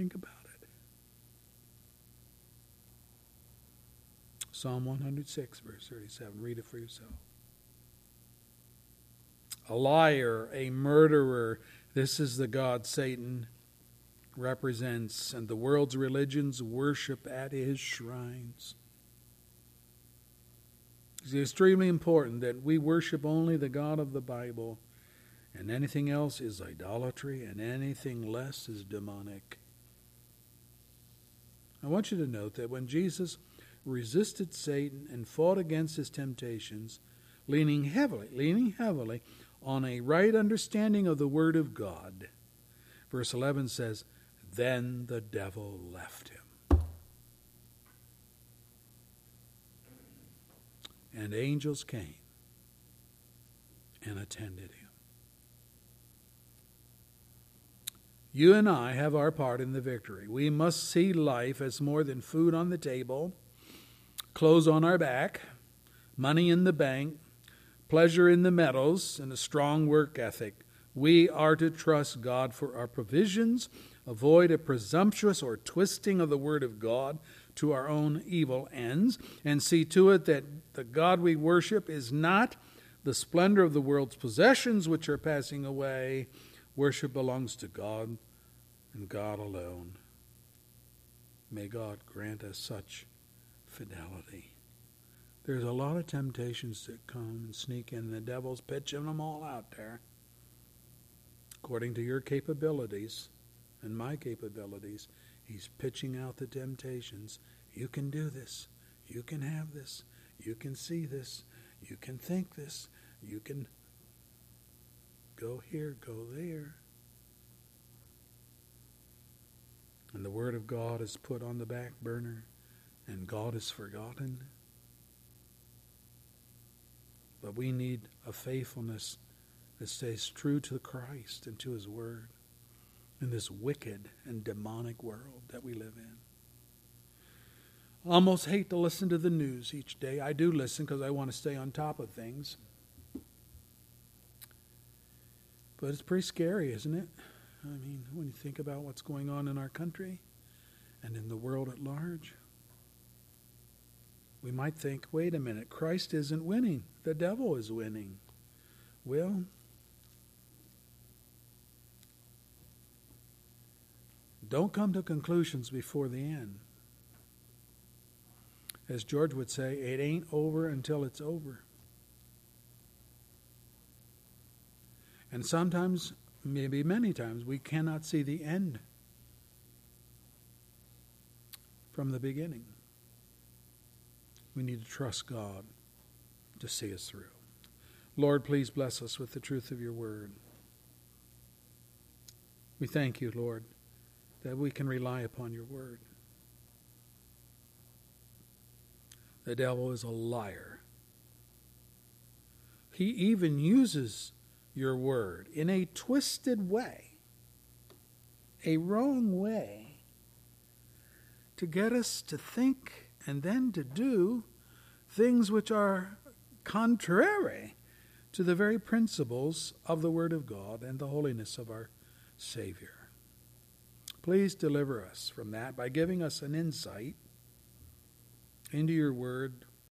think about it. Psalm 106, verse 37. Read it for yourself. A liar, a murderer. This is the God Satan represents, and the world's religions worship at his shrines. It's extremely important that we worship only the God of the Bible, and anything else is idolatry, and anything less is demonic. I want you to note that when Jesus resisted Satan and fought against his temptations, leaning heavily, leaning heavily on a right understanding of the Word of God, verse 11 says, Then the devil left him. and angels came and attended him. You and I have our part in the victory. We must see life as more than food on the table, clothes on our back, money in the bank, pleasure in the meadows, and a strong work ethic. We are to trust God for our provisions, avoid a presumptuous or twisting of the Word of God to our own evil ends, and see to it that the God we worship is not the splendor of the world's possessions which are passing away. Worship belongs to God and God alone. May God grant us such fidelity. There's a lot of temptations that come and sneak in. The devil's pitching them all out there according to your capabilities and my capabilities. He's pitching out the temptations. You can do this. You can have this. You can see this. You can think this. You can go here, go there. And the Word of God is put on the back burner, and God is forgotten. But we need a faithfulness that stays true to Christ and to His Word in this wicked and demonic world that we live in. I almost hate to listen to the news each day. I do listen because I want to stay on top of things. But it's pretty scary, isn't it? I mean, when you think about what's going on in our country and in the world at large, we might think, wait a minute, Christ isn't winning, the devil is winning. Well, Don't come to conclusions before the end. As George would say, it ain't over until it's over. And sometimes, maybe many times, we cannot see the end from the beginning. We need to trust God to see us through. Lord, please bless us with the truth of your word. We thank you, Lord that we can rely upon your word. The devil is a liar. He even uses your word in a twisted way, a wrong way, to get us to think and then to do things which are contrary to the very principles of the Word of God and the holiness of our Savior. Please deliver us from that by giving us an insight into your word